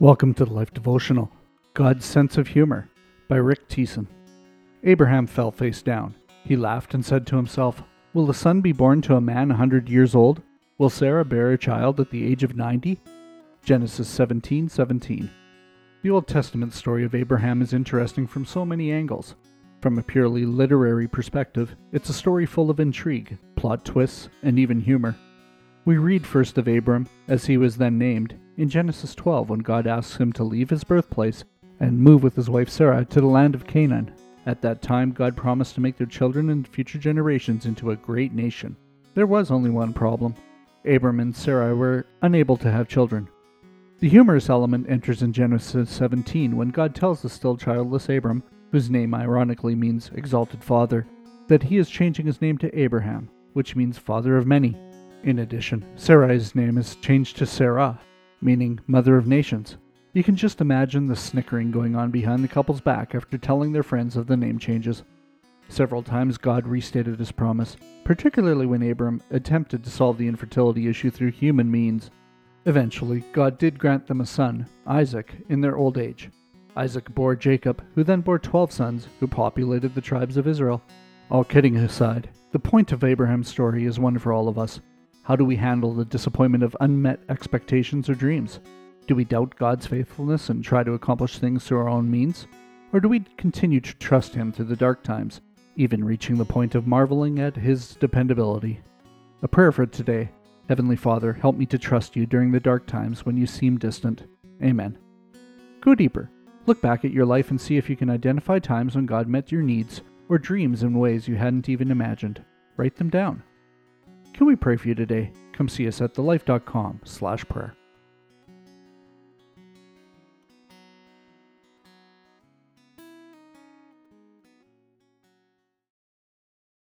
Welcome to the Life Devotional God's Sense of Humor by Rick Thiessen. Abraham fell face down. He laughed and said to himself, Will the son be born to a man a hundred years old? Will Sarah bear a child at the age of ninety? Genesis 17 17. The Old Testament story of Abraham is interesting from so many angles. From a purely literary perspective, it's a story full of intrigue, plot twists, and even humor. We read first of Abram, as he was then named, in Genesis 12 when God asks him to leave his birthplace and move with his wife Sarah to the land of Canaan. At that time, God promised to make their children and future generations into a great nation. There was only one problem Abram and Sarah were unable to have children. The humorous element enters in Genesis 17 when God tells the still childless Abram, whose name ironically means exalted father, that he is changing his name to Abraham, which means father of many. In addition, Sarai's name is changed to Sarah, meaning Mother of Nations. You can just imagine the snickering going on behind the couple's back after telling their friends of the name changes. Several times God restated his promise, particularly when Abram attempted to solve the infertility issue through human means. Eventually, God did grant them a son, Isaac, in their old age. Isaac bore Jacob, who then bore twelve sons, who populated the tribes of Israel. All kidding aside, the point of Abraham's story is one for all of us. How do we handle the disappointment of unmet expectations or dreams? Do we doubt God's faithfulness and try to accomplish things through our own means? Or do we continue to trust Him through the dark times, even reaching the point of marveling at His dependability? A prayer for today Heavenly Father, help me to trust you during the dark times when you seem distant. Amen. Go deeper. Look back at your life and see if you can identify times when God met your needs or dreams in ways you hadn't even imagined. Write them down. Can we pray for you today? Come see us at thelife.com slash prayer.